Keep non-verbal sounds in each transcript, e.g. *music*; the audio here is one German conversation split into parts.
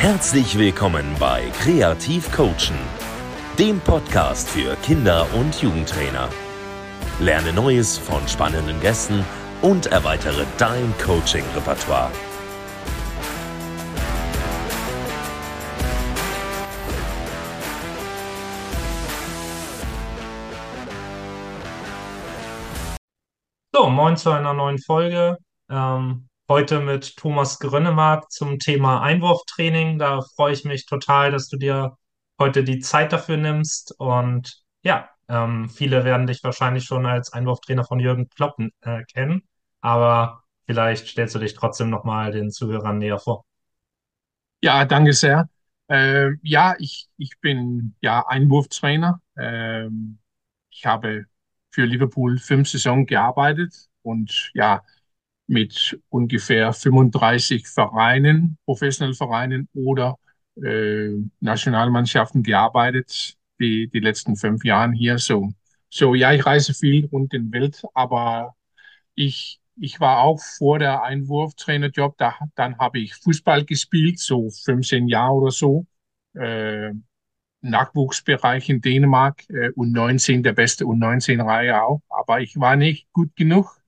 Herzlich willkommen bei Kreativ Coachen, dem Podcast für Kinder- und Jugendtrainer. Lerne Neues von spannenden Gästen und erweitere dein Coaching-Repertoire. So, moin zu einer neuen Folge. Ähm, heute mit Thomas Grönnemark zum Thema Einwurftraining. Da freue ich mich total, dass du dir heute die Zeit dafür nimmst. Und ja, ähm, viele werden dich wahrscheinlich schon als Einwurftrainer von Jürgen Klopp äh, kennen, aber vielleicht stellst du dich trotzdem nochmal den Zuhörern näher vor. Ja, danke sehr. Äh, ja, ich, ich bin ja Einwurftrainer. Ähm, ich habe für Liverpool fünf Saison gearbeitet und ja, mit ungefähr 35 Vereinen, professionellen Vereinen oder äh, Nationalmannschaften gearbeitet, die, die letzten fünf Jahre hier. So, so ja, ich reise viel rund in Welt, aber ich, ich war auch vor der Einwurftrainerjob, da, dann habe ich Fußball gespielt, so 15 Jahre oder so. Äh, Nachwuchsbereich in Dänemark, äh, U19, der beste U19-Reihe auch. Aber ich war nicht gut genug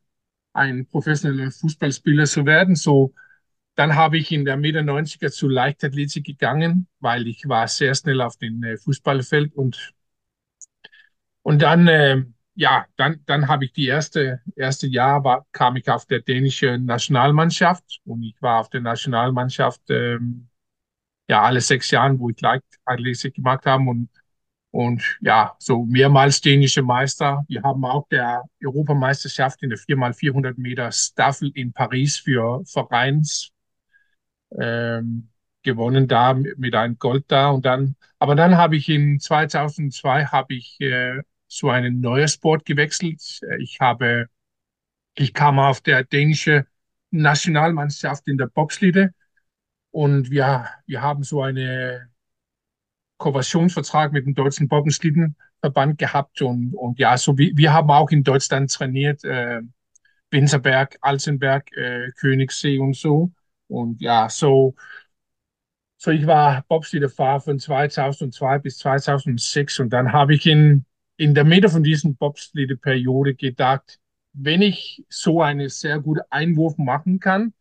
ein professioneller Fußballspieler zu werden. So, dann habe ich in der Mitte 90er zu Leichtathletik gegangen, weil ich war sehr schnell auf dem äh, Fußballfeld und und dann äh, ja, dann dann habe ich die erste erste Jahr war, kam ich auf der dänischen Nationalmannschaft und ich war auf der Nationalmannschaft ähm, ja alle sechs Jahre, wo ich Leichtathletik gemacht habe und und ja, so mehrmals dänische Meister. Wir haben auch der Europameisterschaft in der 4x400 Meter Staffel in Paris für Vereins ähm, gewonnen da mit einem Gold da. Und dann, aber dann habe ich in 2002 habe ich äh, zu einem neuen Sport gewechselt. Ich habe, ich kam auf der dänische Nationalmannschaft in der Bobsliede und wir, wir haben so eine Kooperationsvertrag mit dem Deutschen Bobbenslittenverband gehabt und, und ja, so wie, wir haben auch in Deutschland trainiert, äh, Winterberg, Altenberg, äh, Königssee und so. Und ja, so, so ich war Bobsleddefahrer von 2002 bis 2006 und dann habe ich in, in der Mitte von diesen Bobsledde-Periode gedacht, wenn ich so eine sehr gute Einwurf machen kann,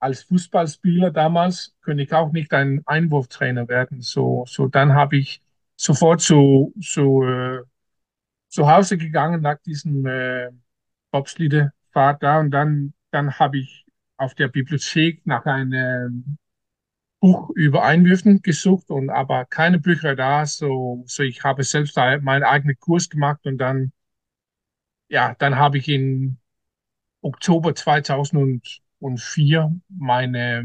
als Fußballspieler damals könnte ich auch nicht ein Einwurftrainer werden. So, so dann habe ich sofort zu, zu, äh, zu Hause gegangen nach diesem äh, Bobsliede-Fahrt da und dann, dann habe ich auf der Bibliothek nach einem Buch über Einwürfen gesucht und aber keine Bücher da. So, so ich habe selbst meinen eigenen Kurs gemacht und dann, ja, dann habe ich in Oktober 2000 und vier meine,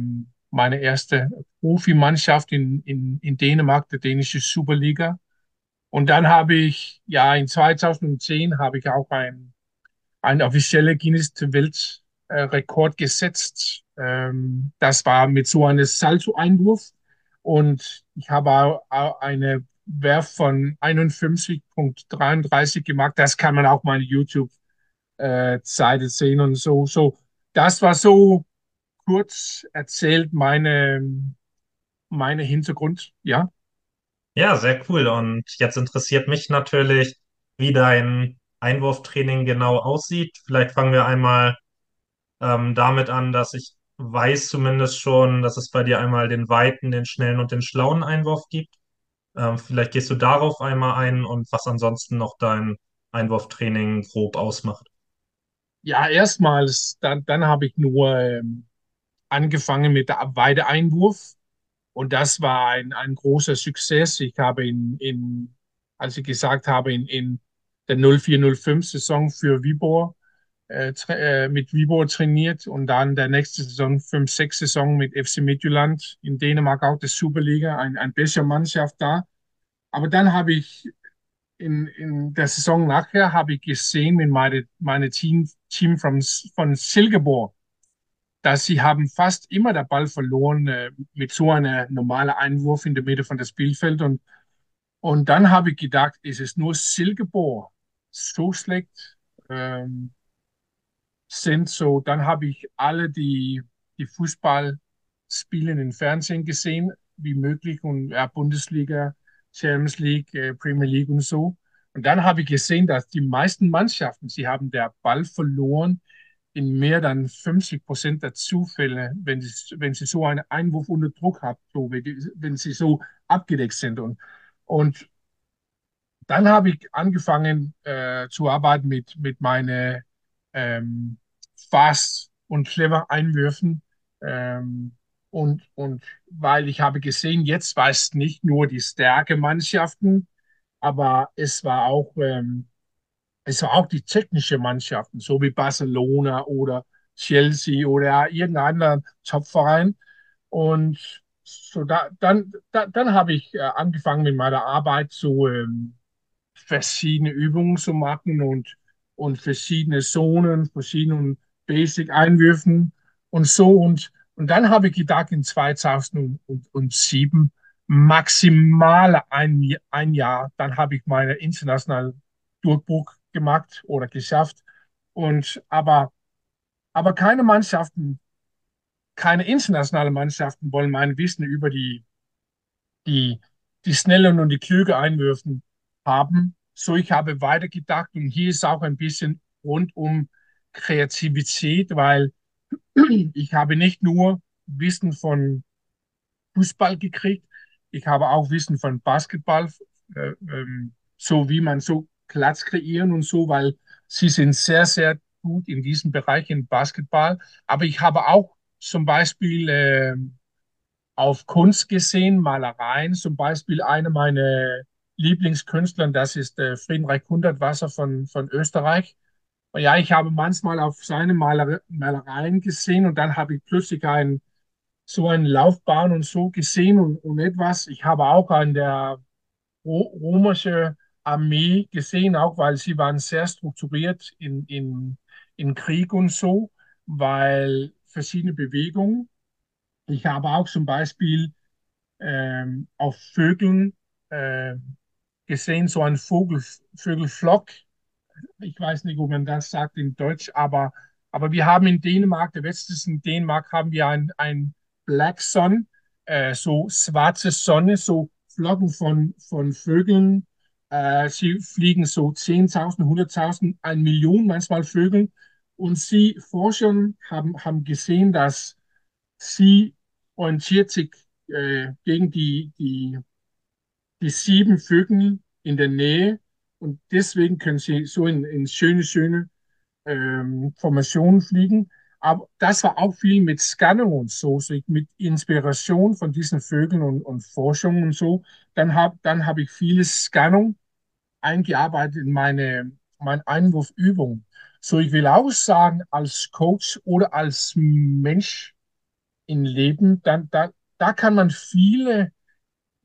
meine erste Profimannschaft in, in, in Dänemark, der dänische Superliga. Und dann habe ich, ja, in 2010 habe ich auch ein, ein offizieller Guinness-Weltrekord gesetzt. Ähm, das war mit so einem Salto-Einwurf. Und ich habe auch eine Werf von 51.33 gemacht. Das kann man auch mal YouTube-Seite sehen und so. So, das war so kurz erzählt meine, meine Hintergrund, ja. Ja, sehr cool. Und jetzt interessiert mich natürlich, wie dein Einwurftraining genau aussieht. Vielleicht fangen wir einmal ähm, damit an, dass ich weiß zumindest schon, dass es bei dir einmal den weiten, den schnellen und den schlauen Einwurf gibt. Ähm, vielleicht gehst du darauf einmal ein und was ansonsten noch dein Einwurftraining grob ausmacht. Ja, erstmals, dann, dann habe ich nur ähm, angefangen mit der Weideeinwurf und das war ein, ein großer Success. Ich habe in, in, als ich gesagt habe, in, in der 0405-Saison für Vibor äh, äh, mit Vibor trainiert und dann der nächste Saison 5-6-Saison mit FC Midtjylland in Dänemark auch der Superliga, ein, ein besser Mannschaft da. Aber dann habe ich in, in der Saison nachher habe ich gesehen mit meinem meine Team, Team von, von Silkeborg, dass sie haben fast immer der Ball verloren äh, mit so einem normalen Einwurf in der Mitte von das Spielfeld. Und, und dann habe ich gedacht, ist es nur Silkeborg so schlecht ähm, sind. So, dann habe ich alle die, die Fußballspiele im Fernsehen gesehen wie möglich und ja, Bundesliga, Champions League, äh, Premier League und so. Und dann habe ich gesehen, dass die meisten Mannschaften, sie haben der Ball verloren in mehr dann 50 Prozent der Zufälle, wenn sie, wenn sie so einen Einwurf unter Druck haben, so, wenn sie so abgedeckt sind. Und, und dann habe ich angefangen äh, zu arbeiten mit, mit meinen ähm, Fast- und Clever-Einwürfen. Ähm, und, und weil ich habe gesehen, jetzt war es nicht nur die Stärke Mannschaften, aber es war auch, ähm, es war auch die technische Mannschaften, so wie Barcelona oder Chelsea oder irgendein anderer Topverein. Und so da, dann, da, dann habe ich äh, angefangen mit meiner Arbeit so ähm, verschiedene Übungen zu machen und, und verschiedene Zonen, verschiedene Basic-Einwürfen und so. Und, und dann habe ich gedacht, in 2007 maximal ein, ein Jahr, dann habe ich meine internationalen Durchbruch gemacht oder geschafft. Und aber, aber keine Mannschaften, keine internationalen Mannschaften wollen mein Wissen über die, die, die schnellen und die klüge Einwürfen haben. So, ich habe weitergedacht und hier ist auch ein bisschen rund um Kreativität, weil ich habe nicht nur Wissen von Fußball gekriegt, ich habe auch Wissen von Basketball, äh, ähm, so wie man so Platz kreieren und so, weil sie sind sehr, sehr gut in diesem Bereich in Basketball. Aber ich habe auch zum Beispiel äh, auf Kunst gesehen, Malereien, zum Beispiel eine meiner Lieblingskünstler, das ist äh, Friedenreich Hundertwasser von, von Österreich. Ja, ich habe manchmal auf seine Maler Malereien gesehen und dann habe ich plötzlich ein, so eine Laufbahn und so gesehen und, und etwas. Ich habe auch an der römische Armee gesehen, auch weil sie waren sehr strukturiert in, in, in Krieg und so, weil verschiedene Bewegungen. Ich habe auch zum Beispiel ähm, auf Vögeln äh, gesehen, so ein Vogel, Vögelflock. Ich weiß nicht, ob man das sagt in Deutsch, aber, aber wir haben in Dänemark, der westlichen Dänemark, haben wir ein, ein Black Sun, äh, so schwarze Sonne, so Flocken von, von Vögeln. Äh, sie fliegen so 10.000, 100.000, eine Million manchmal Vögel. Und sie Forscher haben, haben gesehen, dass sie orientiert sich äh, gegen die, die die sieben Vögel in der Nähe und deswegen können sie so in, in schöne, schöne ähm, Formationen fliegen. Aber das war auch viel mit Scannern und so, so mit Inspiration von diesen Vögeln und, und Forschung und so. Dann habe dann hab ich viele Scannung eingearbeitet in meine, meine Einwurfübung. So, ich will auch sagen, als Coach oder als Mensch im Leben, dann, da, da kann man viele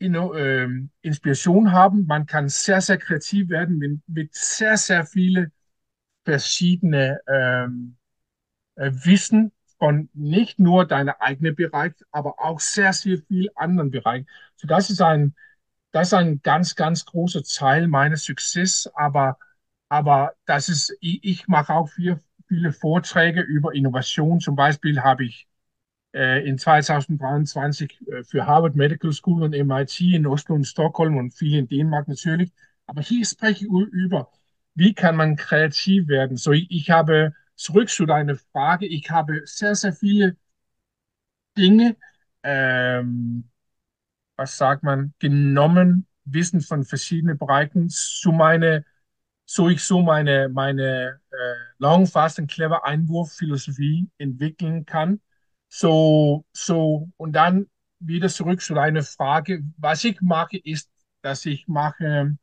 ähm, Inspiration haben. Man kann sehr, sehr kreativ werden mit, mit sehr, sehr viele verschiedene äh, Wissen von nicht nur deinem eigenen Bereich, aber auch sehr, sehr viel anderen Bereichen. So, das ist ein, das ist ein ganz, ganz großer Teil meines Success. Aber, aber das ist, ich, ich mache auch viel, viele Vorträge über Innovation. Zum Beispiel habe ich äh, in 2023 äh, für Harvard Medical School und MIT in Oslo und Stockholm und viel in Dänemark natürlich. Aber hier spreche ich über, wie kann man kreativ werden. So, ich habe zurück zu deiner Frage, ich habe sehr, sehr viele Dinge, ähm, was sagt man, genommen, Wissen von verschiedenen Bereichen zu meine, so ich so meine, meine äh, Long, Fast and Clever Einwurfphilosophie entwickeln kann. So, so, und dann wieder zurück zu deiner Frage. Was ich mache, ist, dass ich mache,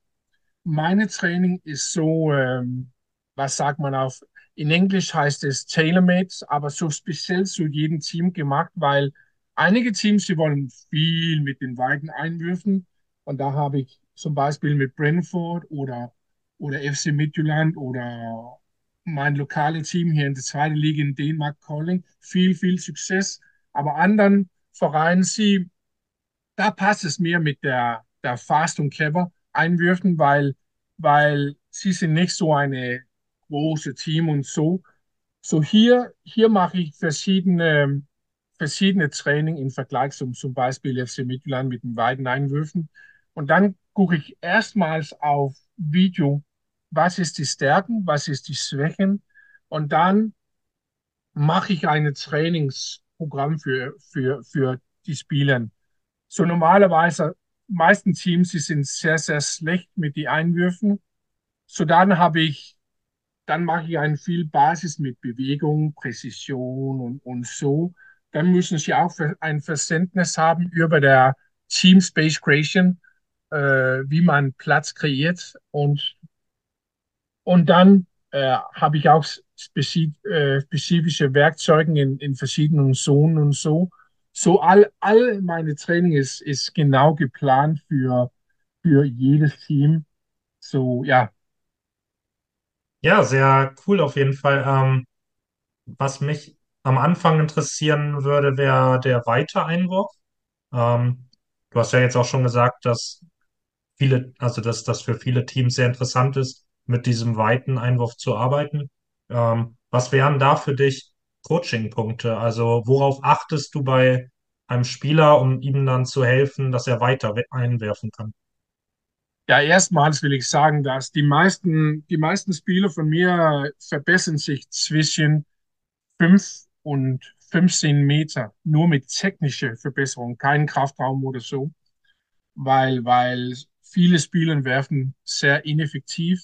meine Training ist so, ähm, was sagt man auf, in Englisch heißt es tailor-made, aber so speziell zu jedem Team gemacht, weil einige Teams, sie wollen viel mit den weiten Einwürfen. Und da habe ich zum Beispiel mit Brentford oder, oder FC Midtjylland oder mein lokales Team hier in der zweiten Liga in Dänemark, Calling, viel, viel Success. Aber anderen Vereinen, sie, da passt es mir mit der, der Fast und Clever Einwürfen, weil, weil sie sind nicht so eine große Team und so. So hier, hier mache ich verschiedene verschiedene Training im Vergleich zum, zum Beispiel FC Midtjylland mit den beiden Einwürfen. Und dann gucke ich erstmals auf Video, was ist die Stärken, was ist die Schwächen. Und dann mache ich ein Trainingsprogramm für, für, für die Spieler. So normalerweise, meisten Teams, die sind sehr, sehr schlecht mit den Einwürfen. So dann habe ich, dann mache ich ein viel Basis mit Bewegung, Präzision und, und so. Dann müssen sie auch ein Verständnis haben über der Team Space Creation, äh, wie man Platz kreiert und, und dann äh, habe ich auch äh, spezifische Werkzeuge in, in verschiedenen Zonen und so. So all, all meine Training ist, ist genau geplant für, für jedes Team. So, ja. Ja, sehr cool auf jeden Fall. Ähm, was mich am Anfang interessieren würde, wäre der weite Einwurf. Ähm, du hast ja jetzt auch schon gesagt, dass viele, also dass das für viele Teams sehr interessant ist, mit diesem weiten Einwurf zu arbeiten. Ähm, was wären da für dich Coaching-Punkte? Also worauf achtest du bei einem Spieler, um ihm dann zu helfen, dass er weiter einwerfen kann? Ja, erstmals will ich sagen, dass die meisten, die meisten Spieler von mir verbessern sich zwischen 5 und 15 Meter, nur mit technischer Verbesserung, kein Kraftraum oder so, weil, weil viele Spieler werfen sehr ineffektiv.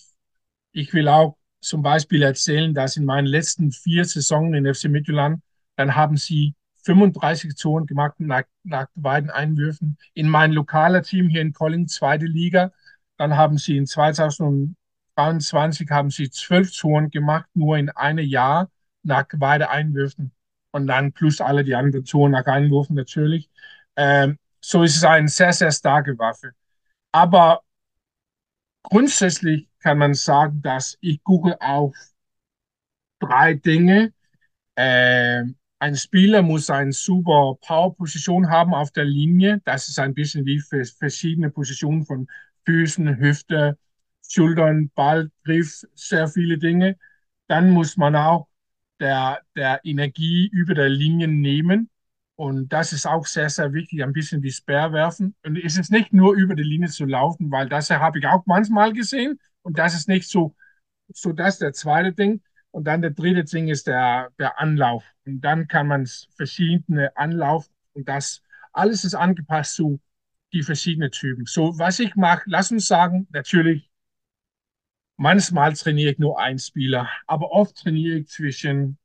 Ich will auch zum Beispiel erzählen, dass in meinen letzten vier Saisonen in FC Midtjylland, dann haben sie 35 Zonen gemacht nach, nach beiden Einwürfen. In mein lokaler Team hier in Colling, zweite Liga, dann haben sie in 2023 haben sie zwölf Zonen gemacht, nur in einem Jahr nach beiden Einwürfen. Und dann plus alle die anderen Zonen nach Einwürfen natürlich. Ähm, so ist es eine sehr, sehr starke Waffe. Aber grundsätzlich kann man sagen, dass ich gucke auf drei Dinge. Äh, ein Spieler muss eine super Power-Position haben auf der Linie. Das ist ein bisschen wie für verschiedene Positionen von Füßen, Hüfte, Schultern, Ball, Griff, sehr viele Dinge. Dann muss man auch der, der Energie über der Linie nehmen. Und das ist auch sehr, sehr wichtig, ein bisschen die Sperr werfen. Und es ist nicht nur über die Linie zu laufen, weil das habe ich auch manchmal gesehen. Und das ist nicht so, so das der zweite Ding. Und dann der dritte Ding ist der, der Anlauf. Und dann kann man verschiedene Anlauf und das alles ist angepasst zu die verschiedenen Typen. So, was ich mache, lass uns sagen, natürlich, manchmal trainiere ich nur einen Spieler, aber oft trainiere ich zwischen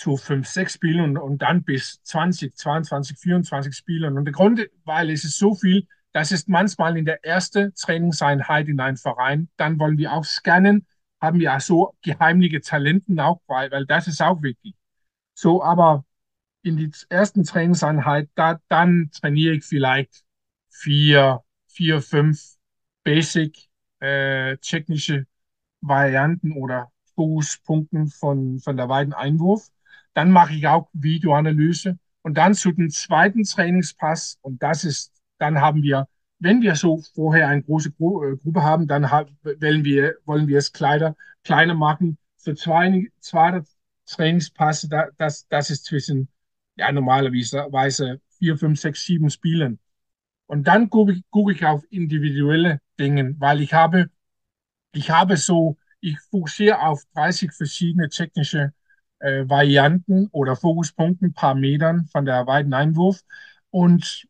zu fünf, sechs Spielen und, und dann bis 20, 22, 24 Spielen. Und der Grund, weil es ist so viel, das ist manchmal in der ersten Trainingseinheit in einem Verein. Dann wollen wir auch scannen, haben wir auch so geheimliche Talenten auch, weil, weil das ist auch wichtig. So, aber in die ersten Trainingseinheit, da, dann trainiere ich vielleicht vier, vier, fünf Basic äh, technische Varianten oder Fokuspunkten von, von der weiten Einwurf. Dann mache ich auch Videoanalyse und dann zu dem zweiten Trainingspass. Und das ist, dann haben wir, wenn wir so vorher eine große Gru äh, Gruppe haben, dann wollen wir, wollen wir es kleiner, kleiner machen. Für zwei, zwei Trainingspasse, da, das, das ist zwischen, ja, normalerweise vier, fünf, sechs, sieben Spielen. Und dann gucke ich, gucke ich auf individuelle Dinge, weil ich habe, ich habe so, ich fokussiere auf 30 verschiedene technische äh, Varianten oder Fokuspunkten, paar Metern von der weiten Einwurf. Und,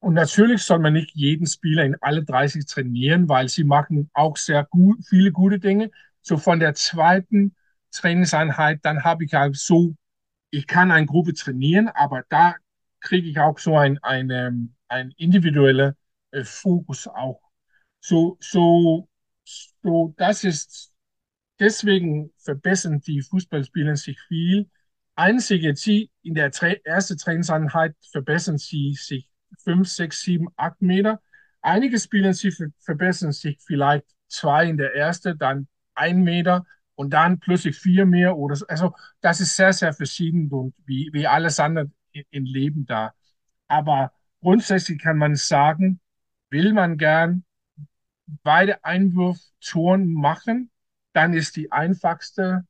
und natürlich soll man nicht jeden Spieler in alle 30 trainieren, weil sie machen auch sehr gut, viele gute Dinge. So von der zweiten Trainingseinheit, dann habe ich halt so, ich kann eine Gruppe trainieren, aber da kriege ich auch so ein, ein, ein individueller äh, Fokus auch. So, so, so, das ist Deswegen verbessern die Fußballspieler sich viel. Einzige, sie in der ersten Trainingseinheit verbessern sie sich fünf, sechs, sieben, acht Meter. Einige Spieler, sie verbessern sich vielleicht zwei in der ersten, dann ein Meter und dann plötzlich vier mehr oder so. Also das ist sehr, sehr verschieden und wie, wie alles andere im Leben da. Aber grundsätzlich kann man sagen, will man gern beide Einwurftouren machen, dann ist die einfachste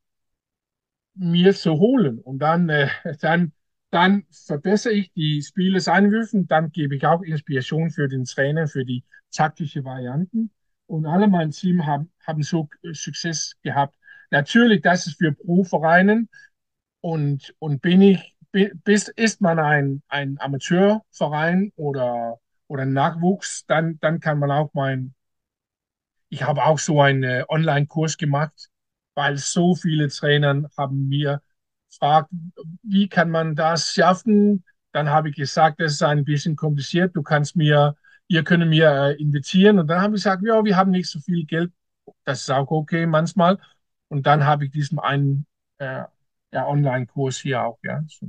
mir zu holen. Und dann, äh, *laughs* dann dann verbessere ich die Spieleseinwürfe, dann gebe ich auch Inspiration für den Trainer, für die taktische Varianten. Und alle mein Team haben, haben so Success gehabt. Natürlich, das ist für Pro-Vereinen und, und bin ich, bist, ist man ein, ein Amateurverein oder, oder Nachwuchs, dann, dann kann man auch mein, ich habe auch so einen äh, Online-Kurs gemacht, weil so viele Trainer haben mir gefragt, wie kann man das schaffen? Dann habe ich gesagt, das ist ein bisschen kompliziert. Du kannst mir, ihr könnt mir äh, investieren. Und dann habe ich gesagt, ja, wir haben nicht so viel Geld. Das ist auch okay manchmal. Und dann habe ich diesen einen äh, ja, Online-Kurs hier auch. Ja. So.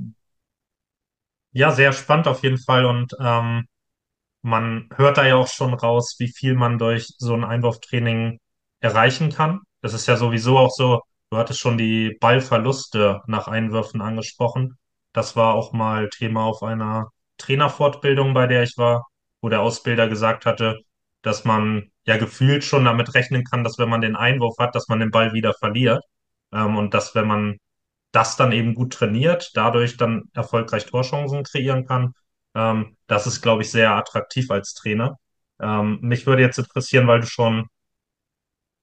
Ja, sehr spannend auf jeden Fall. Und ähm, man hört da ja auch schon raus, wie viel man durch so ein Einwurftraining erreichen kann. Das ist ja sowieso auch so, du hattest schon die Ballverluste nach Einwürfen angesprochen. Das war auch mal Thema auf einer Trainerfortbildung, bei der ich war, wo der Ausbilder gesagt hatte, dass man ja gefühlt schon damit rechnen kann, dass wenn man den Einwurf hat, dass man den Ball wieder verliert. Ähm, und dass wenn man das dann eben gut trainiert, dadurch dann erfolgreich Torchancen kreieren kann. Ähm, das ist, glaube ich, sehr attraktiv als Trainer. Ähm, mich würde jetzt interessieren, weil du schon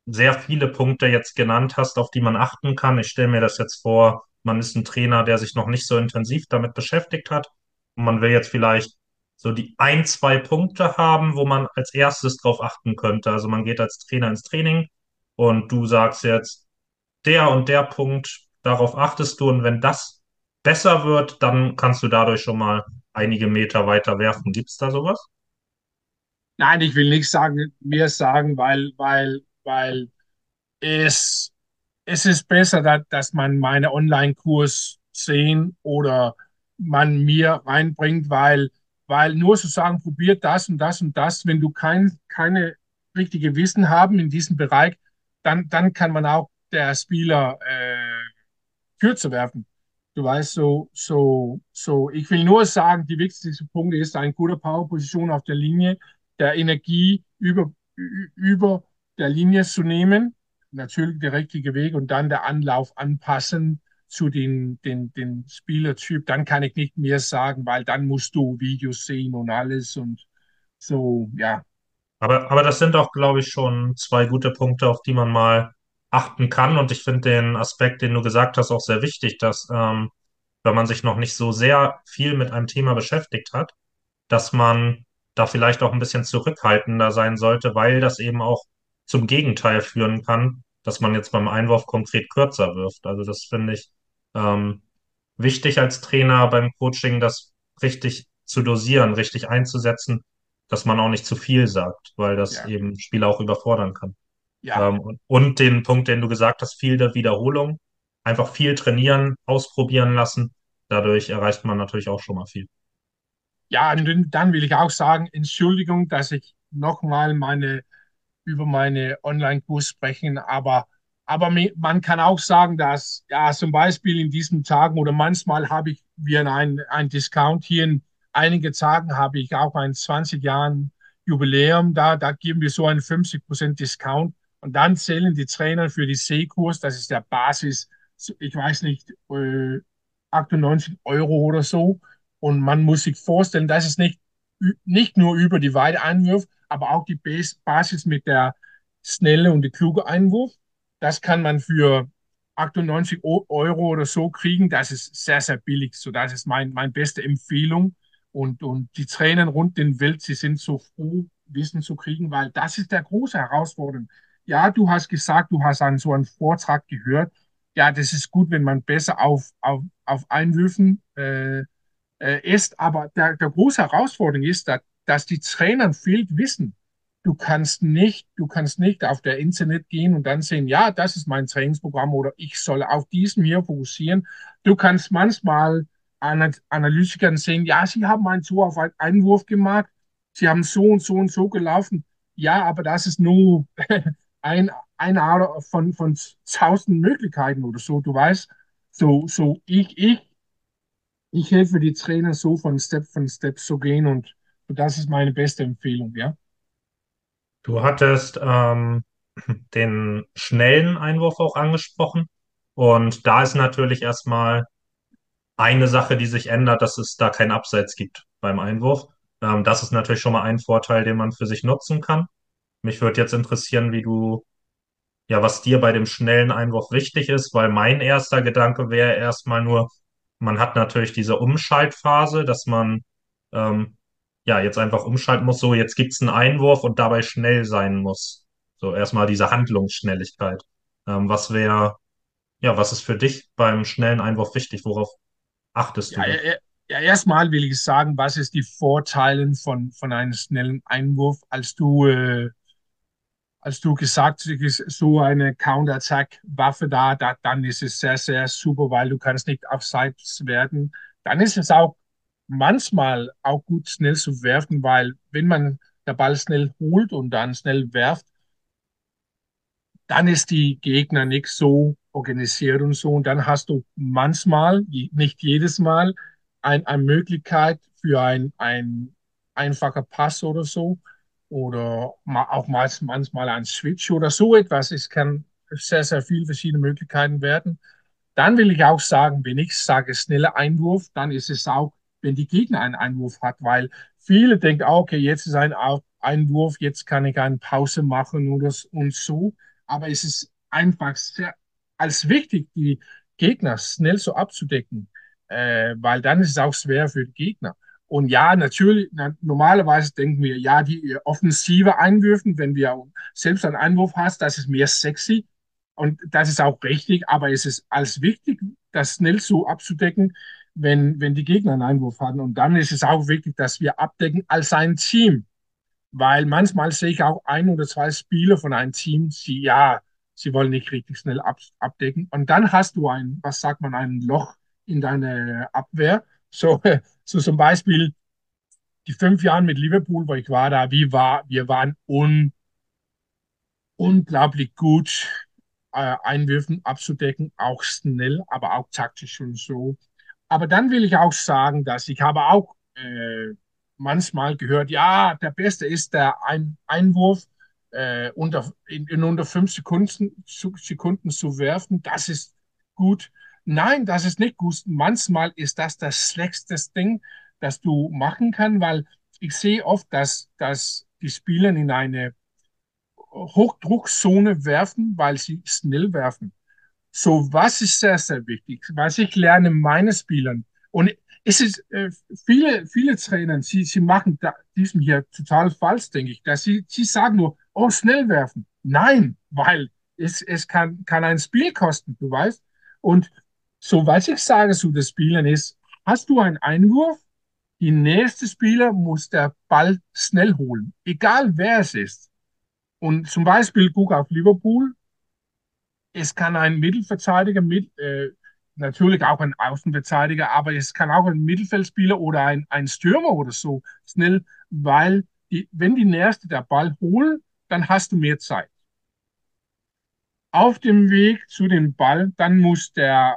sehr viele Punkte jetzt genannt hast, auf die man achten kann. Ich stelle mir das jetzt vor, man ist ein Trainer, der sich noch nicht so intensiv damit beschäftigt hat und man will jetzt vielleicht so die ein, zwei Punkte haben, wo man als erstes drauf achten könnte. Also man geht als Trainer ins Training und du sagst jetzt, der und der Punkt, darauf achtest du und wenn das besser wird, dann kannst du dadurch schon mal einige Meter weiter werfen. Gibt es da sowas? Nein, ich will nicht sagen, mehr sagen, weil, weil, weil es, es ist besser, dass, dass man meine Online-Kurs sehen oder man mir reinbringt, weil, weil nur zu sagen, probiert das und das und das, wenn du kein, keine richtige Wissen haben in diesem Bereich, dann, dann kann man auch der Spieler äh, kürzer werfen. Du weißt, so, so, so, ich will nur sagen, die wichtigste Punkt ist eine gute Powerposition auf der Linie, der Energie über, über der Linie zu nehmen, natürlich der richtige Weg und dann der Anlauf anpassen zu den, den, den Spielertyp. Dann kann ich nicht mehr sagen, weil dann musst du Videos sehen und alles und so, ja. Aber, aber das sind auch, glaube ich, schon zwei gute Punkte, auf die man mal achten kann. Und ich finde den Aspekt, den du gesagt hast, auch sehr wichtig, dass ähm, wenn man sich noch nicht so sehr viel mit einem Thema beschäftigt hat, dass man da vielleicht auch ein bisschen zurückhaltender sein sollte, weil das eben auch zum Gegenteil führen kann, dass man jetzt beim Einwurf konkret kürzer wirft. Also das finde ich ähm, wichtig als Trainer beim Coaching, das richtig zu dosieren, richtig einzusetzen, dass man auch nicht zu viel sagt, weil das Ja, eben Spieler auch überfordern kann. Ja, Ähm, und, und den Punkt, den du gesagt hast, viel der Wiederholung. Einfach viel trainieren, ausprobieren lassen. Dadurch erreicht man natürlich auch schon mal viel. ja, und dann will ich auch sagen, Entschuldigung, dass ich nochmal meine über meine Online-Kurs sprechen, aber, aber man kann auch sagen, dass ja zum Beispiel in diesen Tagen oder manchmal habe ich wir ein, ein Discount hier in einigen Tagen habe ich auch ein 20 Jahren Jubiläum da, da geben wir so einen 50% Discount und dann zählen die Trainer für die C-Kurs, das ist der Basis, ich weiß nicht, äh, 98 Euro oder so und man muss sich vorstellen, das ist nicht, nicht nur über die Weiteeinwurf, aber auch die Basis mit der schnelle und die kluge Einwurf. Das kann man für 98 Euro oder so kriegen. Das ist sehr, sehr billig. So, das ist mein, meine beste Empfehlung. Und, und die Trainer rund den Welt, sie sind so froh, Wissen zu kriegen, weil das ist der große Herausforderung. Ja, du hast gesagt, du hast einen, so einen Vortrag gehört. Ja, das ist gut, wenn man besser auf, auf, auf Einwürfen äh, äh, ist. Aber der, der große Herausforderung ist, dass, dass die Trainern fehlt Wissen. Du kannst nicht, du kannst nicht auf der Internet gehen und dann sehen, ja, das ist mein Trainingsprogramm oder ich soll auf diesem hier fokussieren. Du kannst manchmal an Analytikern sehen, ja, sie haben einen so auf einen Einwurf gemacht, sie haben so und so und so gelaufen. Ja, aber das ist nur *laughs* ein, eine Art von, von tausend Möglichkeiten oder so. Du weißt, so, so ich, ich ich helfe die Trainer so von Step von Step zu gehen und das ist meine beste Empfehlung, ja. Du hattest ähm, *laughs* den schnellen Einwurf auch angesprochen. Und da ist natürlich erstmal eine Sache, die sich ändert, dass es da kein Abseits gibt beim Einwurf. Ähm, das ist natürlich schon mal ein Vorteil, den man für sich nutzen kann. Mich würde jetzt interessieren, wie du, ja, was dir bei dem schnellen Einwurf wichtig ist, weil mein erster Gedanke wäre erstmal nur, man hat natürlich diese Umschaltphase, dass man ähm, ja jetzt einfach umschalten muss, so jetzt gibt's einen Einwurf und dabei schnell sein muss. So erstmal diese Handlungsschnelligkeit. Ähm, was wäre, ja, was ist für dich beim schnellen Einwurf wichtig? Worauf achtest du Ja, da? ja, ja, erstmal will ich sagen, was ist die Vorteile von, von einem schnellen Einwurf, als du, äh, als du gesagt hast, so eine Counter-Attack-Waffe da, da, dann ist es sehr, sehr super, weil du kannst nicht abseits werden. Dann ist es auch manchmal auch gut, schnell zu werfen, weil wenn man der Ball schnell holt und dann schnell werft, dann ist die Gegner nicht so organisiert und so. Und dann hast du manchmal, nicht jedes Mal, ein, eine Möglichkeit für ein, ein einfacher Pass oder so. Oder auch manchmal ein Switch oder so etwas. Es kann sehr, sehr viele verschiedene Möglichkeiten werden. Dann will ich auch sagen, wenn ich sage schneller Einwurf, dann ist es auch, wenn die Gegner einen Einwurf hat, weil viele denken, okay, jetzt ist ein Einwurf, jetzt kann ich eine Pause machen oder und so aber es ist einfach sehr als wichtig, die Gegner schnell so abzudecken, äh, weil dann ist es auch schwer für die Gegner. Und ja, natürlich, na, normalerweise denken wir, ja, die offensive Einwürfen, wenn wir selbst einen Einwurf hast, das ist mehr sexy. Und das ist auch richtig, aber es ist als wichtig, das schnell so abzudecken, wenn, wenn die Gegner einen Einwurf haben. Und dann ist es auch wichtig, dass wir abdecken als ein Team weil manchmal sehe ich auch ein oder zwei Spieler von einem Team, sie ja, sie wollen nicht richtig schnell ab, abdecken. Und dann hast du ein, was sagt man, ein Loch in deine Abwehr. So, so zum Beispiel die fünf Jahre mit Liverpool, wo ich war da, wie war, wir waren un, unglaublich gut, äh, Einwürfen abzudecken, auch schnell, aber auch taktisch und so. Aber dann will ich auch sagen, dass ich habe auch äh, manchmal gehört, ja, der Beste ist der Ein Einwurf äh, unter, in, in, unter fünf Sekunden zu, Sekunden zu werfen. Das ist gut. Nein, das ist nicht gut. Manchmal ist das das schlechteste Ding, das du machen kannst, weil ich sehe oft, dass, dass die Spieler in eine Hochdruckzone werfen, weil sie schnell werfen. So, was ist sehr, sehr wichtig? Was ich lerne meine Spielern. Und es ist äh, viele, viele Trainer, sie, sie machen da, diesem hier total falsch, denke ich, dass sie, sie sagen nur, oh, schnell werfen. Nein, weil es, es kann, kann ein Spiel kosten, du weißt. Und so, was ich sage zu den Spielern ist, hast du einen Einwurf, die nächste Spieler muss der Ball schnell holen, egal wer es ist. Und zum Beispiel guck auf Liverpool. Es kann ein Mittelverteidiger mit, äh, natürlich auch ein Außenverteidiger, aber es kann auch ein Mittelfeldspieler oder ein, ein Stürmer oder so schnell, weil die, wenn die Nächste der Ball holen, dann hast du mehr Zeit. Auf dem Weg zu dem Ball, dann muss der,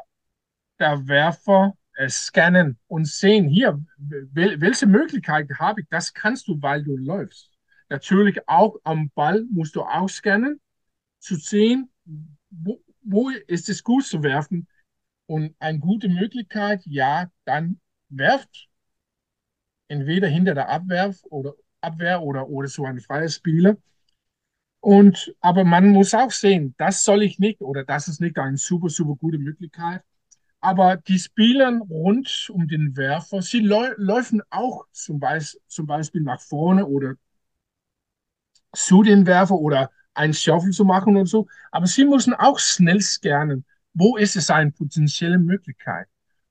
der Werfer äh, scannen und sehen, hier, wel, welche Möglichkeit habe ich? Das kannst du, weil du läufst. Natürlich auch am Ball musst du auch scannen, zu sehen, wo, wo ist es gut zu werfen, und eine gute Möglichkeit, ja, dann werft entweder hinter der Abwehr oder Abwehr oder, oder so ein freies Spieler. Und, aber man muss auch sehen, das soll ich nicht oder das ist nicht eine super, super gute Möglichkeit. Aber die Spieler rund um den Werfer, sie laufen auch zum Beispiel, zum Beispiel nach vorne oder zu den Werfer oder ein Shuffle zu machen und so. Aber sie müssen auch schnell scannen wo ist es eine potenzielle Möglichkeit?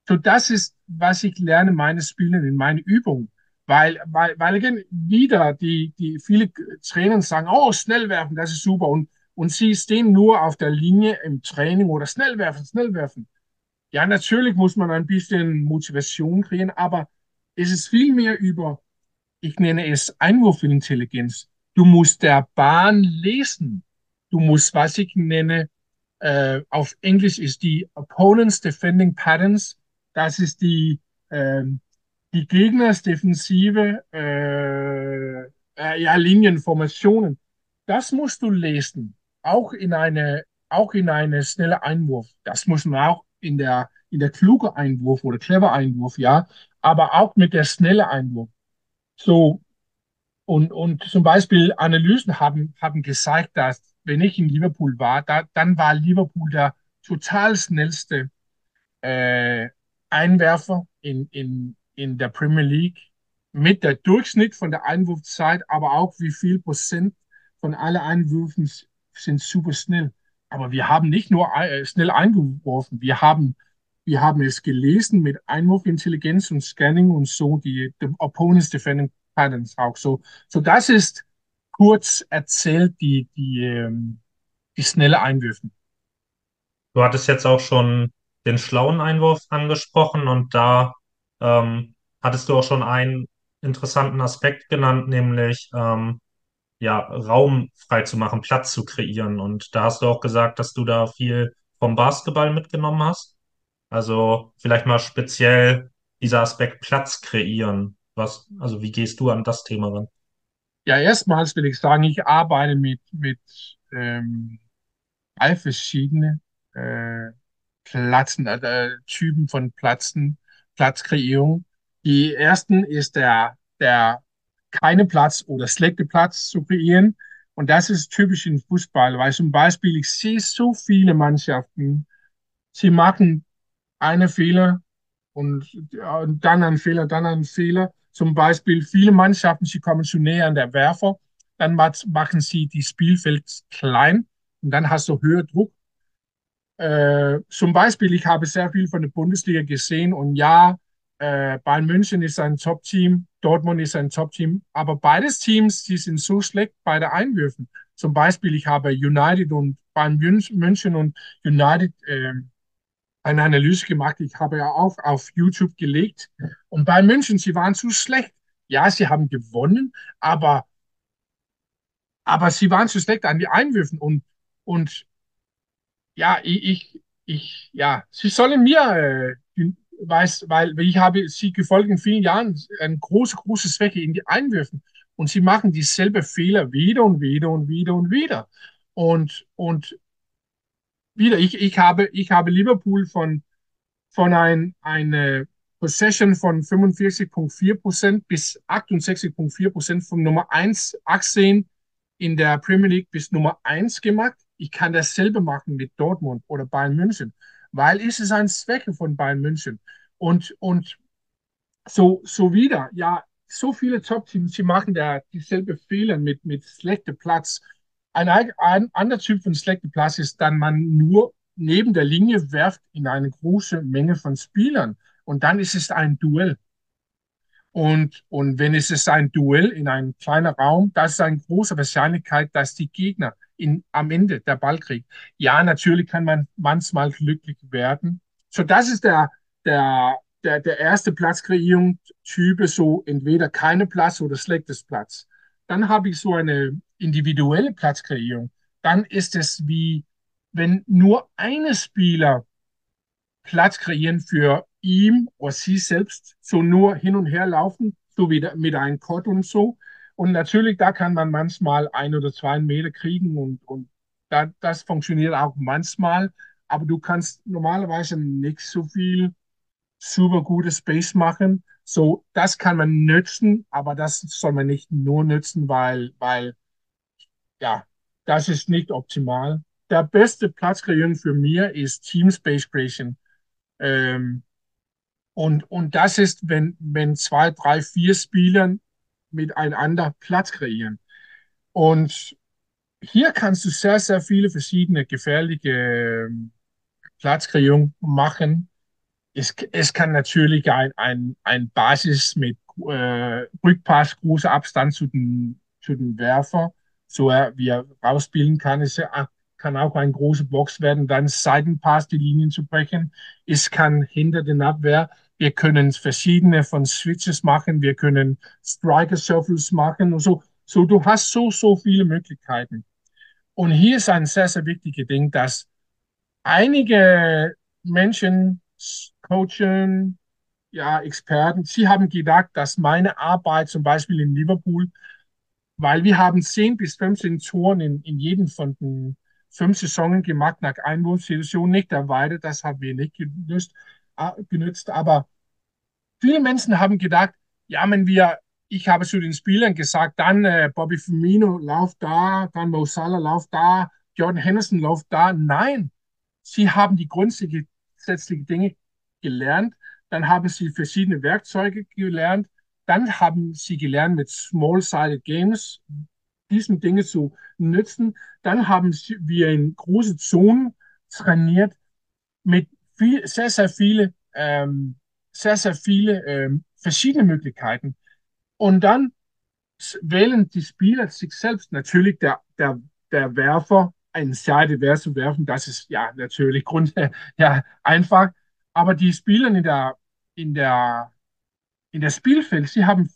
So, das ist, was ich lerne, meine Spieler in meine Übung. Weil, weil, weil wieder die, die viele Trainer sagen, oh, schnell werfen, das ist super. Und, und sie stehen nur auf der Linie im Training oder schnell werfen, schnell werfen. Ja, natürlich muss man ein bisschen Motivation kriegen, aber es ist viel mehr über, ich nenne es Einwurfintelligenz. Du musst der Bahn lesen. Du musst, was ich nenne, äh, auf Englisch ist die Opponents Defending Patterns. Das ist die, äh, die Gegners Defensive, äh, äh, ja, Linienformationen. Das musst du lesen. Auch in eine, auch in eine schnelle Einwurf. Das muss man auch in der, in der kluge Einwurf oder clever Einwurf, ja, aber auch mit der schnelle Einwurf. So, und, und zum Beispiel Analysen haben, haben gezeigt, dass wenn ich in Liverpool war, da, dann war Liverpool der total schnellste äh, Einwerfer in, in, in der Premier League mit der Durchschnitt von der Einwurfzeit, aber auch wie viel Prozent von allen Einwürfen sind super schnell. Aber wir haben nicht nur äh, schnell eingeworfen, wir haben, wir haben es gelesen mit Einwurfintelligenz und Scanning und so die, die Opponents Defending Patterns auch so. So das ist kurz erzählt die, die, ähm, die schnelle Einwürfen. Du hattest jetzt auch schon den schlauen Einwurf angesprochen und da ähm, hattest du auch schon einen interessanten Aspekt genannt, nämlich ähm, ja, Raum frei zu machen, Platz zu kreieren. Und da hast du auch gesagt, dass du da viel vom Basketball mitgenommen hast. Also vielleicht mal speziell dieser Aspekt Platz kreieren. Was, also wie gehst du an das Thema ran? Ja, erstmals will ich sagen, ich arbeite mit, mit ähm, all verschiedene äh, Platzen, äh, Typen von Platzen, Platzkreierung. Die ersten ist der, der keine Platz oder schlechte Platz zu kreieren. Und das ist typisch im Fußball, weil zum Beispiel ich sehe so viele Mannschaften, sie machen eine Fehler und, und dann einen Fehler, dann einen Fehler. Zum Beispiel viele Mannschaften, sie kommen zu näher an der Werfer, dann machen sie die Spielfeld klein und dann hast du höher Druck. Äh, zum Beispiel, ich habe sehr viel von der Bundesliga gesehen und ja, äh, Bayern München ist ein Top-Team, Dortmund ist ein Top-Team, aber beides Teams, die sind so schlecht bei der Einwürfen. Zum Beispiel, ich habe United und Bayern München und United äh, eine Analyse gemacht. Ich habe ja auch auf YouTube gelegt. Und Bayern München, sie waren zu schlecht. Ja, sie haben gewonnen, aber, aber sie waren zu schlecht an die Einwürfen. Und, und ja, ich, ich, ich ja, sie sollen mir äh, weiß, weil ich habe sie gefolgt in vielen Jahren, eine große, große Schwäche in die Einwürfen. Und sie machen dieselbe Fehler wieder und wieder und wieder und wieder. Und, und wieder, ich, ich, habe, ich habe Liverpool von, von ein, eine Possession von 45,4% bis 68,4% von Nummer 1 18 in der Premier League bis Nummer 1 gemacht. Ich kann dasselbe machen mit Dortmund oder Bayern München weil es ist ein Zwecke von Bayern München. Und, und so, so wieder, ja, so viele Top-Teams, sie machen da dieselbe Fehler mit, mit schlechter Platz. Ein, ein anderer Typ von schlechter Platz ist dann, man nur neben der Linie werft in eine große Menge von Spielern. Und dann ist es ein Duell. Und, und wenn es ist ein Duell in einem kleinen Raum, das ist eine große Wahrscheinlichkeit, dass die Gegner in, am Ende der Ball kriegt. Ja, natürlich kann man manchmal glücklich werden. So, das ist der, der, der, der erste Platzkreierung-Typ, so entweder keine Platz oder schlechtes Platz. Dann habe ich so eine individuelle Platzkreierung. Dann ist es wie, wenn nur eine Spieler Platz kreieren für ihm oder sie selbst, so nur hin und her laufen, so wie mit einem Kott und so. Und natürlich, da kann man manchmal ein oder zwei Meter kriegen und, und da, das funktioniert auch manchmal. Aber du kannst normalerweise nicht so viel super gutes Space machen. So, das kann man nützen, aber das soll man nicht nur nützen, weil, weil, ja, das ist nicht optimal. Der beste Platz kreieren für mich ist Team Space Creation. Ähm, und, und das ist, wenn, wenn zwei, drei, vier Spieler miteinander Platz kreieren. Und hier kannst du sehr, sehr viele verschiedene gefährliche ähm, Platzkreierungen machen. Es, es kann natürlich ein, ein, ein Basis mit äh, Rückpass, großer Abstand zu den, zu den Werfer, so er, wie er rausspielen kann. Es kann auch eine große Box werden, dann Seitenpass die Linien zu brechen. Es kann hinter den Abwehr wir können verschiedene von Switches machen. Wir können Striker Shuffles machen und so. So, du hast so, so viele Möglichkeiten. Und hier ist ein sehr, sehr wichtiges Ding, dass einige Menschen, Coachen, ja, Experten, sie haben gedacht, dass meine Arbeit zum Beispiel in Liverpool, weil wir haben 10 bis 15 Toren in, in jedem von den fünf Saisonen gemacht nach Einwurfsituation, nicht erweitert, das haben wir nicht gelöst äh, genützt. Aber viele Menschen haben gedacht, ja, wenn wir, ich habe zu den Spielern gesagt, dann äh, øh, Bobby Firmino läuft da, dann Mo Salah läuft da, Jordan Henderson läuft da. Nein, sie haben die grundsätzlichen Dinge gelernt. Dann haben sie verschiedene Werkzeuge gelernt. Dann haben sie gelernt, mit Small-Sided Games diesen Dinge zu nutzen. Dann haben wir in große Zonen trainiert mit viel, sehr, sehr viele, ähm, sehr, sehr viele ähm, verschiedene Möglichkeiten. Und dann wählen die Spieler sich selbst. Natürlich der, der, der Werfer eine Seite wer zu werfen, das ist ja natürlich Grund, *laughs* ja, einfach. Aber die Spieler in der, in der, in der Spielfeld, sie haben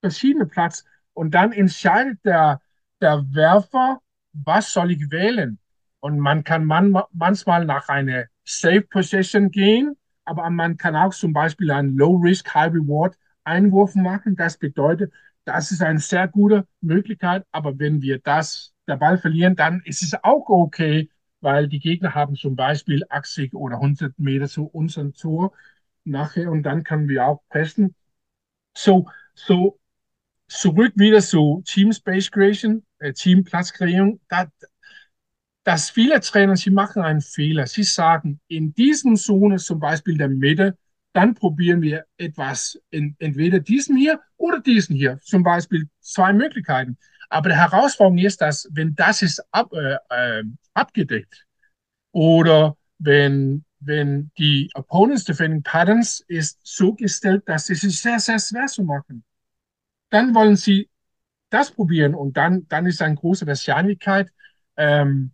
verschiedene Platz und dann entscheidet der, der Werfer, was soll ich wählen? Und man kann man, manchmal nach einer Safe Possession gehen, aber man kann auch zum Beispiel einen Low Risk, High Reward Einwurf machen. Das bedeutet, das ist eine sehr gute Möglichkeit. Aber wenn wir das, der Ball verlieren, dann ist es auch okay, weil die Gegner haben zum Beispiel 80 oder 100 Meter zu unserem Tor nachher und dann können wir auch pressen. So, so zurück wieder zu Team Space Creation, äh, Team Platzkreierung. Da, dass viele Trainer, sie machen einen Fehler. Sie sagen, in diesen Zone, zum Beispiel der Mitte, dann probieren wir etwas in entweder diesen hier oder diesen hier. Zum Beispiel zwei Möglichkeiten. Aber die Herausforderung ist, dass wenn das ist ab, äh, abgedeckt oder wenn, wenn die Opponents Defending Patterns ist so gestellt, dass es ist sehr, sehr schwer zu machen. Dann wollen sie das probieren und dann, dann ist eine große Wahrscheinlichkeit, ähm,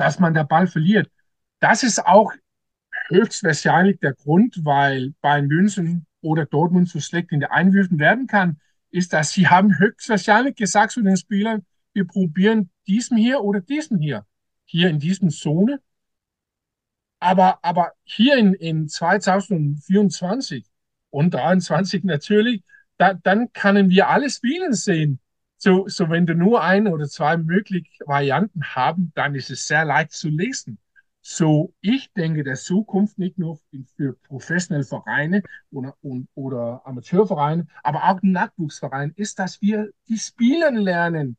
dass man der Ball verliert. Das ist auch höchstwahrscheinlich der Grund, weil Bayern München oder Dortmund so schlecht in der Einwürfen werden kann, ist, dass sie haben höchstwahrscheinlich gesagt zu den Spielern, wir probieren diesen hier oder diesen hier, hier in diesem Zone. Aber, aber hier in, in 2024 und 2023 natürlich, da, dann können wir alle Spiele sehen. So, so wenn du nur ein oder zwei mögliche Varianten haben, dann ist es sehr leicht zu lesen. So, ich denke, der Zukunft nicht nur für professionelle Vereine oder, und, oder Amateurvereine, aber auch Nachwuchsvereine, ist, dass wir die Spielen lernen,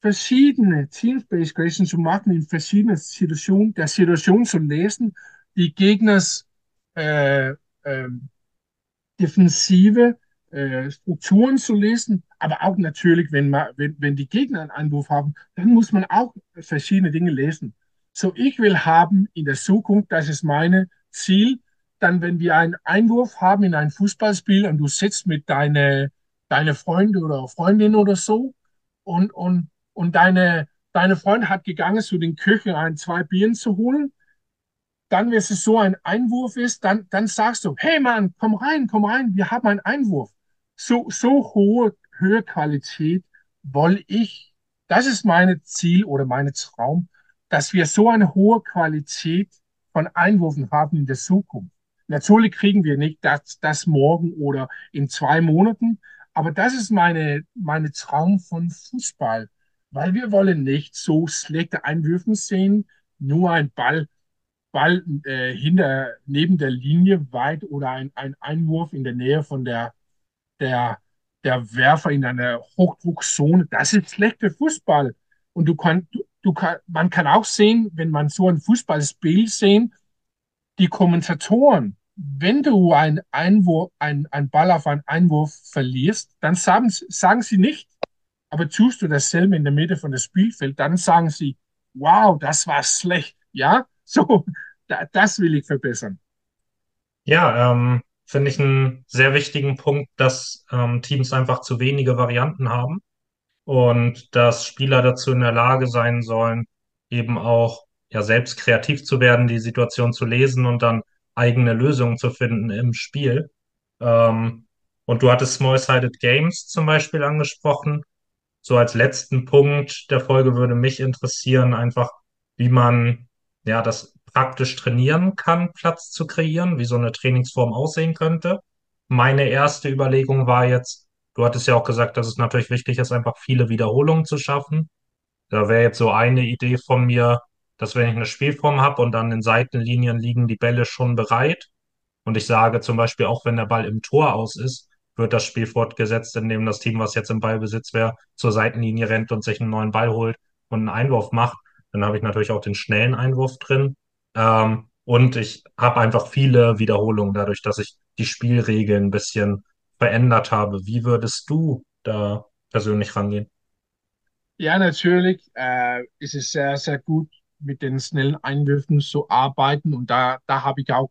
verschiedene Team-Based Creation zu machen in verschiedenen Situationen, der Situation zu lesen, die Gegners äh, äh, defensive äh, Strukturen zu lesen, aber auch natürlich, wenn, man, wenn, wenn die Gegner einen Anwurf haben, dann muss man auch verschiedene Dinge lesen. So, ich will haben in der Zukunft, das ist meine Ziel, dann, wenn wir einen Einwurf haben in ein Fußballspiel und du sitzt mit deine, deine Freunde oder Freundin oder so und, und, und deine, deine Freundin hat gegangen zu den Küchen, ein, zwei Bieren zu holen, dann, wenn es so ein Einwurf ist, dann, dann sagst du, hey Mann, komm rein, komm rein, wir haben einen Einwurf. So, so hohe, hohe Qualität wollte ich, das ist meine Ziel oder meine Traum, dass wir so eine hohe Qualität von Einwürfen haben in der Zukunft. Natürlich kriegen wir nicht das, das morgen oder in zwei Monaten, aber das ist meine, meine Traum von Fußball, weil wir wollen nicht so schlechte Einwürfe sehen, nur ein Ball, Ball äh, hinter, neben der Linie weit oder ein, ein Einwurf in der Nähe von der, der, der Werfer in einer Hochdruckzone. Das ist schlechter Fußball. Und du kannst, du kann, man kann auch sehen, wenn man so ein Fußballspiel sehen, die Kommentatoren, wenn du ein Einwurf, ein, ein Ball auf einen Einwurf verlierst, dann sagen, sagen sie nicht, aber tust du dasselbe in der Mitte von dem Spielfeld, dann sagen sie, wow, das war schlecht. Ja, *laughs* so, da, das will ich verbessern. Ja, ähm, finde ich einen sehr wichtigen Punkt, dass ähm, Teams einfach zu wenige Varianten haben und dass Spieler dazu in der Lage sein sollen, eben auch ja selbst kreativ zu werden, die Situation zu lesen und dann eigene Lösungen zu finden im Spiel. Ähm, und du hattest Small-Sided Games zum Beispiel angesprochen. So als letzten Punkt der Folge würde mich interessieren, einfach wie man ja das praktisch trainieren kann, Platz zu kreieren, wie so eine Trainingsform aussehen könnte. Meine erste Überlegung war jetzt, Du hattest ja auch gesagt, dass es natürlich wichtig ist, einfach viele Wiederholungen zu schaffen. Da wäre jetzt so eine Idee von mir, dass wenn ich eine Spielform habe und an den Seitenlinien liegen die Bälle schon bereit und ich sage zum Beispiel auch, wenn der Ball im Tor aus ist, wird das Spiel fortgesetzt, indem das Team, was jetzt im Ballbesitz wäre, zur Seitenlinie rennt und sich einen neuen Ball holt und einen Einwurf macht. Dann habe ich natürlich auch den schnellen Einwurf drin. Ähm, und ich habe einfach viele Wiederholungen dadurch, dass ich die Spielregeln ein bisschen verändert habe. Wie würdest du da persönlich rangehen? Ja, natürlich äh, ist es sehr, sehr gut, mit den schnellen Einwürfen zu arbeiten. Und da, da habe ich auch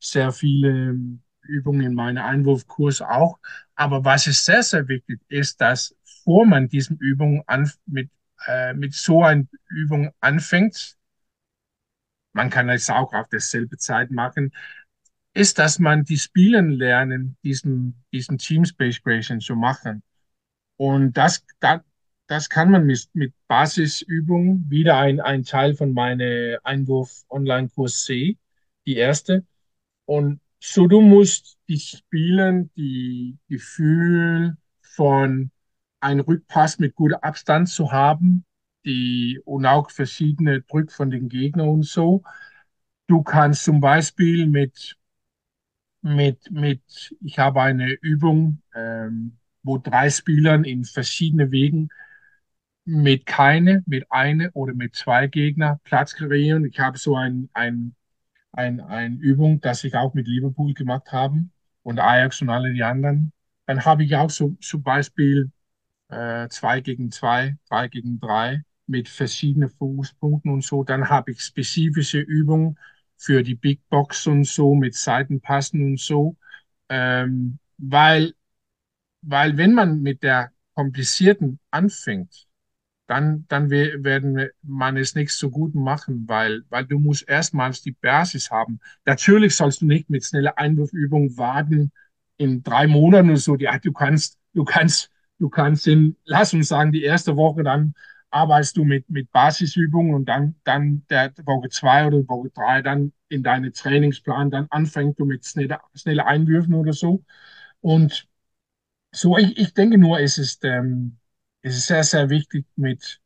sehr viele Übungen in meinem Einwurfkurs auch. Aber was ist sehr, sehr wichtig ist, dass vor man diesen Übungen an, mit, äh, mit so einer Übung anfängt, man kann es auch auf derselbe Zeit machen, ist, dass man die Spielen lernen, diesen, diesen Teamspace Creation zu machen. Und das, das, das kann man mit, mit Basisübungen, wieder ein, ein Teil von meinem Einwurf-Online-Kurs C, die erste. Und so du musst die Spielen, die Gefühl von einem Rückpass mit gutem Abstand zu haben, die und auch verschiedene Drück von den Gegnern und so. Du kannst zum Beispiel mit, mit, mit, ich habe eine Übung, ähm, wo drei Spielern in verschiedene Wegen mit keine, mit eine oder mit zwei Gegner Platz kreieren. Ich habe so ein, ein, ein, ein Übung, das ich auch mit Liverpool gemacht habe und Ajax und alle die anderen. Dann habe ich auch so zum Beispiel äh, zwei gegen zwei, drei gegen drei mit verschiedenen Fokuspunkten und so. Dann habe ich spezifische Übungen für die Big Box und so mit Seitenpassen und so. Ähm, weil, weil wenn man mit der komplizierten anfängt, dann, dann werden man es nicht so gut machen, weil, weil du musst erstmals die Basis haben. Natürlich sollst du nicht mit schneller Einwurfübung warten in drei Monaten oder so. Ja, du kannst, du kannst, du kannst in, lass uns sagen, die erste Woche dann arbeitest du mit, mit Basisübungen und dann, dann der Woche zwei oder Woche drei dann in deine Trainingsplan, dann anfängst du mit schneller, schneller Einwürfen oder so. Und so, ich, ich denke nur, es ist, ähm, es ist sehr, sehr wichtig mit,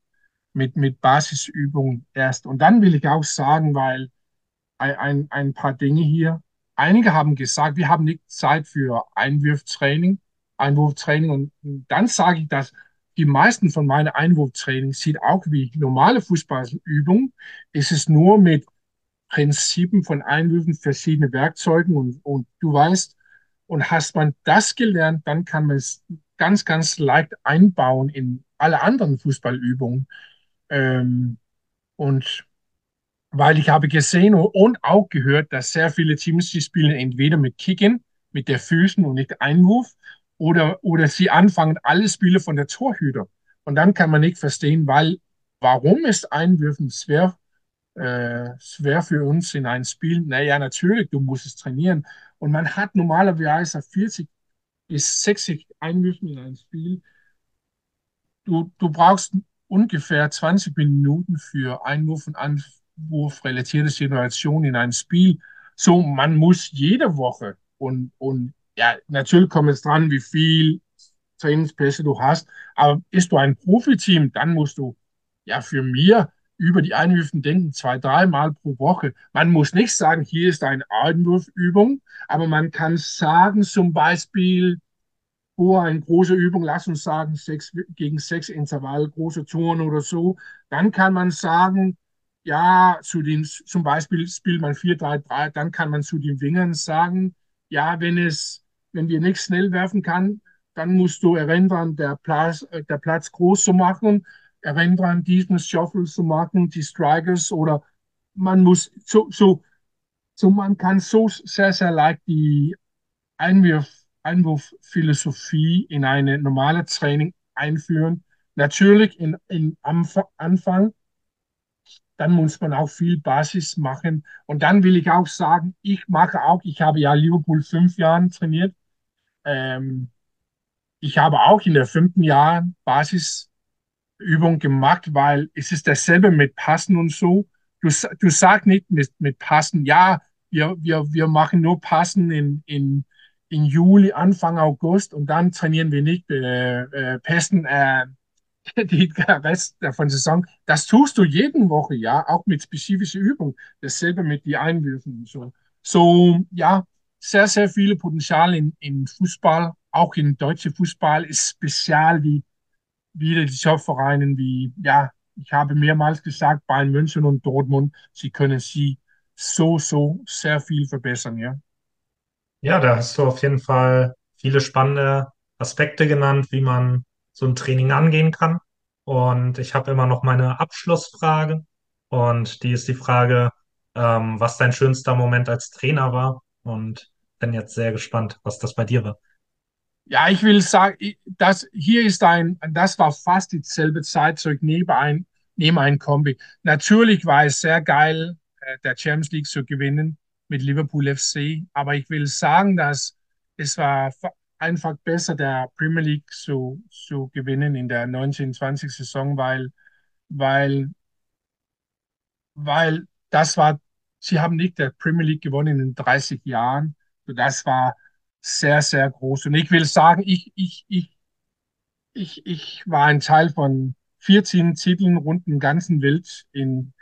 mit, mit Basisübungen erst. Und dann will ich auch sagen, weil ein, ein, paar Dinge hier, einige haben gesagt, wir haben nicht Zeit für Einwurftraining, Einwurftraining. Und dann sage ich, dass die meisten von meinen Einwurftraining sieht auch wie normale Fußballübungen. Es ist nur mit Prinzipien von Einwürfen, verschiedene Werkzeugen und, und du weißt, und hast man das gelernt, dann kann man es ganz, ganz leicht einbauen in alle anderen Fußballübungen. Ähm, und weil ich habe gesehen und auch gehört, dass sehr viele Teams, die spielen entweder mit Kicken, mit der Füßen und nicht Einwurf, oder, oder sie anfangen alle Spiele von der Torhüter. Und dann kann man nicht verstehen, weil, warum ist Einwürfen schwer, äh, schwer für uns in ein Spiel? Naja, natürlich, du musst es trainieren. Und man hat normalerweise 40 bis 60 Einwürfen in ein Spiel. Du, du brauchst ungefähr 20 Minuten für Einwurf und Anwurf relatierte Situationen in ein Spiel. So, man muss jede Woche und, und ja, natürlich kommt es dran, wie viel Trainingspässe du hast. Aber ist du ein Profiteam, dann musst du ja für mir über die Einwürfen denken, zwei, dreimal pro Woche. Man muss nicht sagen, hier ist eine Einwurfübung, aber man kann sagen, zum Beispiel, vor eine große Übung, lass uns sagen, sechs gegen sechs Intervall, große Touren oder so, dann kann man sagen, ja, zu den, zum Beispiel spielt man 4-3-3, dann kann man zu den Wingern sagen, ja, wenn es, wenn wir nicht schnell werfen kann, dann musst du erinnern, der Platz, der Platz groß zu machen erinnern, diesen Shuffle zu machen, die Strikers oder man muss so, so, so man kann so sehr, sehr leicht die Einwurf, Einwurfphilosophie in eine normale Training einführen. Natürlich in, in, am Anfang, dann muss man auch viel Basis machen. Und dann will ich auch sagen, ich mache auch, ich habe ja Liverpool fünf Jahre trainiert. Ähm, ich habe auch in der fünften Jahr Basis Übung gemacht, weil es ist dasselbe mit Passen und so. Du, du sagst nicht mit, mit Passen, ja, wir, wir, wir machen nur Passen in, in, in Juli, Anfang August und dann trainieren wir nicht äh, äh, Pässen, äh, *laughs* die, der Rest von Saison. Das tust du jeden Woche, ja, auch mit spezifischen Übungen. Dasselbe mit die Einwürfen und so. So, ja, sehr, sehr viele Potenzial in, in Fußball, auch in deutsche Fußball ist spezial wie wieder die Top-Vereinen wie, ja, ich habe mehrmals gesagt, Bayern München und Dortmund, sie können sie so, so sehr viel verbessern, ja. Ja, da hast du auf jeden Fall viele spannende Aspekte genannt, wie man so ein Training angehen kann. Und ich habe immer noch meine Abschlussfrage. Und die ist die Frage, ähm, was dein schönster Moment als Trainer war. Und bin jetzt sehr gespannt, was das bei dir war. Ja, ich will sagen, das hier ist ein, das war fast dieselbe Zeit zurück neben ein, neben ein Kombi. Natürlich war es sehr geil, äh, der Champions League zu gewinnen mit Liverpool FC, aber ich will sagen, dass es war einfach besser, der Premier League zu, zu gewinnen in der 1920 Saison, weil, weil, weil das war, sie haben nicht der Premier League gewonnen in 30 Jahren. Das war sehr, sehr groß. Und ich will sagen, ich, ich, ich, ich, ich war ein Teil von 14 Titeln rund im ganzen Welt in,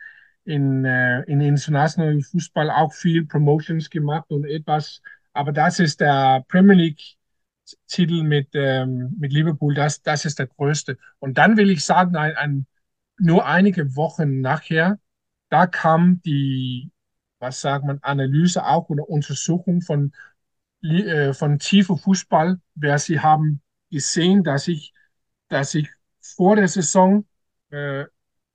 in, äh, in internationalen Fußball, auch viel Promotions gemacht und etwas. Aber das ist der Premier League Titel mit, ähm, mit Liverpool, das, das ist der größte. Und dann will ich sagen, ein, ein, nur einige Wochen nachher, da kam die, was sagt man, Analyse auch oder Untersuchung von äh, von tiefer Fußball, wer sie haben gesehen, dass ich, dass ich vor der Saison äh,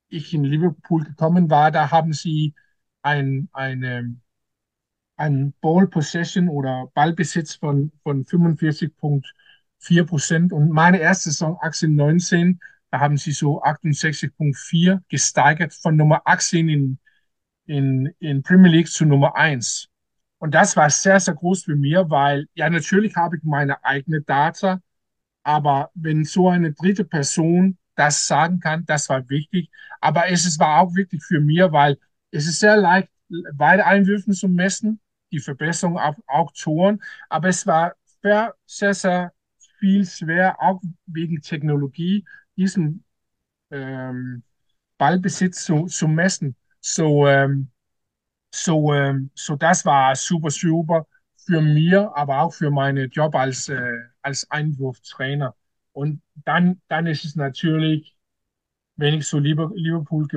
ich in Liverpool gekommen war, da haben sie ein, eine, ein Ball Possession oder Ballbesitz von, von 45,4 Prozent. Und meine erste Saison 18, 19, da haben sie so 68,4 gesteigert von Nummer 18 in, in, in Premier League zu Nummer 1. Und das war sehr, sehr groß für mich, weil ja, natürlich habe ich meine eigene Data, aber wenn so eine dritte Person das sagen kann, das war wichtig. Aber es ist, war auch wichtig für mich, weil es ist sehr leicht, beide Einwürfen zu messen, die Verbesserung auf auch Toren. Aber es war sehr, sehr, viel schwer, auch wegen Technologie, diesen ähm, Ballbesitz zu, zu messen. So, ähm, so, ähm, so das war super, super für mir, aber auch für meinen Job als, äh, als Einwurftrainer. Und dann, dann ist es natürlich, wenn ich so Liverpool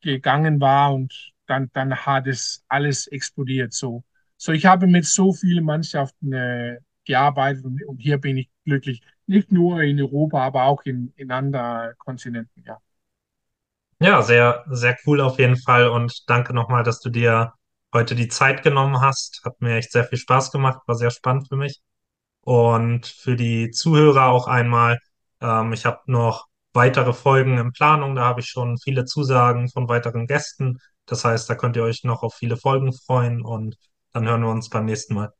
gegangen war und dann, dann hat es alles explodiert. So, so ich habe mit so vielen Mannschaften äh, gearbeitet und, und hier bin ich glücklich. Nicht nur in Europa, aber auch in, in anderen Kontinenten, ja. Ja, sehr, sehr cool auf jeden Fall und danke nochmal, dass du dir heute die Zeit genommen hast. Hat mir echt sehr viel Spaß gemacht, war sehr spannend für mich. Und für die Zuhörer auch einmal, ähm, ich habe noch weitere Folgen in Planung, da habe ich schon viele Zusagen von weiteren Gästen. Das heißt, da könnt ihr euch noch auf viele Folgen freuen und dann hören wir uns beim nächsten Mal.